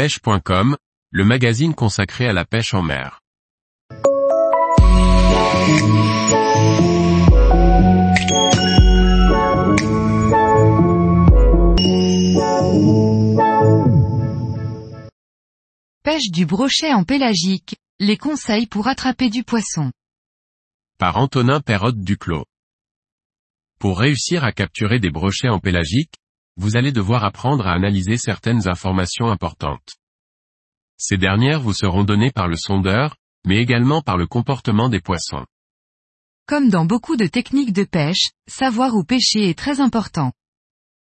pêche.com, le magazine consacré à la pêche en mer. Pêche du brochet en pélagique, les conseils pour attraper du poisson. Par Antonin Perrotte Duclos. Pour réussir à capturer des brochets en pélagique, vous allez devoir apprendre à analyser certaines informations importantes. Ces dernières vous seront données par le sondeur, mais également par le comportement des poissons. Comme dans beaucoup de techniques de pêche, savoir où pêcher est très important.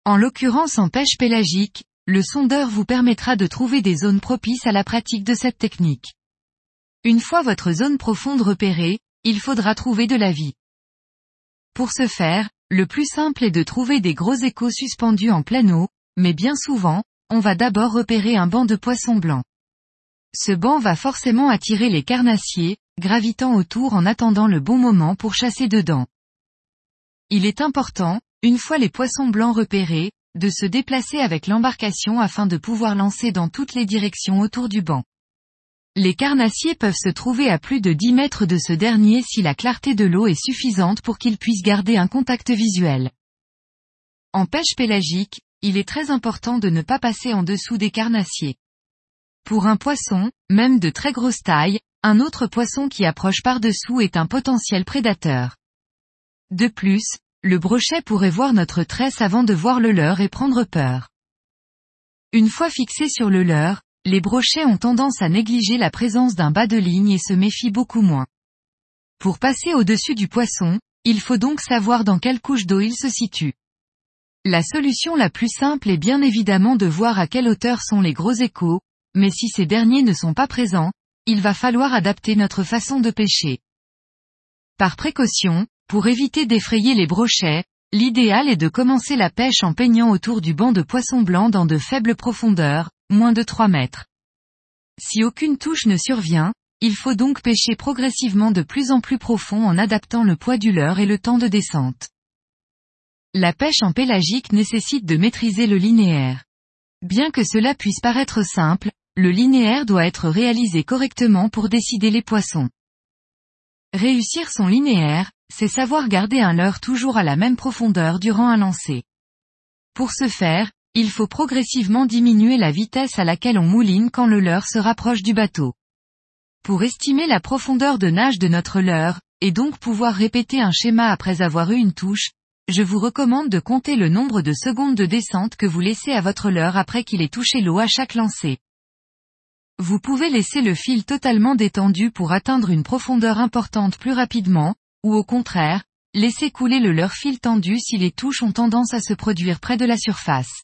En l'occurrence en pêche pélagique, le sondeur vous permettra de trouver des zones propices à la pratique de cette technique. Une fois votre zone profonde repérée, il faudra trouver de la vie. Pour ce faire, le plus simple est de trouver des gros échos suspendus en pleine eau, mais bien souvent, on va d'abord repérer un banc de poissons blancs. Ce banc va forcément attirer les carnassiers, gravitant autour en attendant le bon moment pour chasser dedans. Il est important, une fois les poissons blancs repérés, de se déplacer avec l'embarcation afin de pouvoir lancer dans toutes les directions autour du banc. Les carnassiers peuvent se trouver à plus de 10 mètres de ce dernier si la clarté de l'eau est suffisante pour qu'ils puissent garder un contact visuel. En pêche pélagique, il est très important de ne pas passer en dessous des carnassiers. Pour un poisson, même de très grosse taille, un autre poisson qui approche par-dessous est un potentiel prédateur. De plus, le brochet pourrait voir notre tresse avant de voir le leurre et prendre peur. Une fois fixé sur le leurre, les brochets ont tendance à négliger la présence d'un bas de ligne et se méfient beaucoup moins. Pour passer au-dessus du poisson, il faut donc savoir dans quelle couche d'eau il se situe. La solution la plus simple est bien évidemment de voir à quelle hauteur sont les gros échos, mais si ces derniers ne sont pas présents, il va falloir adapter notre façon de pêcher. Par précaution, pour éviter d'effrayer les brochets, l'idéal est de commencer la pêche en peignant autour du banc de poissons blancs dans de faibles profondeurs, moins de 3 mètres. Si aucune touche ne survient, il faut donc pêcher progressivement de plus en plus profond en adaptant le poids du leurre et le temps de descente. La pêche en pélagique nécessite de maîtriser le linéaire. Bien que cela puisse paraître simple, le linéaire doit être réalisé correctement pour décider les poissons. Réussir son linéaire, c'est savoir garder un leurre toujours à la même profondeur durant un lancer. Pour ce faire, il faut progressivement diminuer la vitesse à laquelle on mouline quand le leurre se rapproche du bateau. Pour estimer la profondeur de nage de notre leurre, et donc pouvoir répéter un schéma après avoir eu une touche, je vous recommande de compter le nombre de secondes de descente que vous laissez à votre leurre après qu'il ait touché l'eau à chaque lancer. Vous pouvez laisser le fil totalement détendu pour atteindre une profondeur importante plus rapidement, ou au contraire, laisser couler le leurre fil tendu si les touches ont tendance à se produire près de la surface.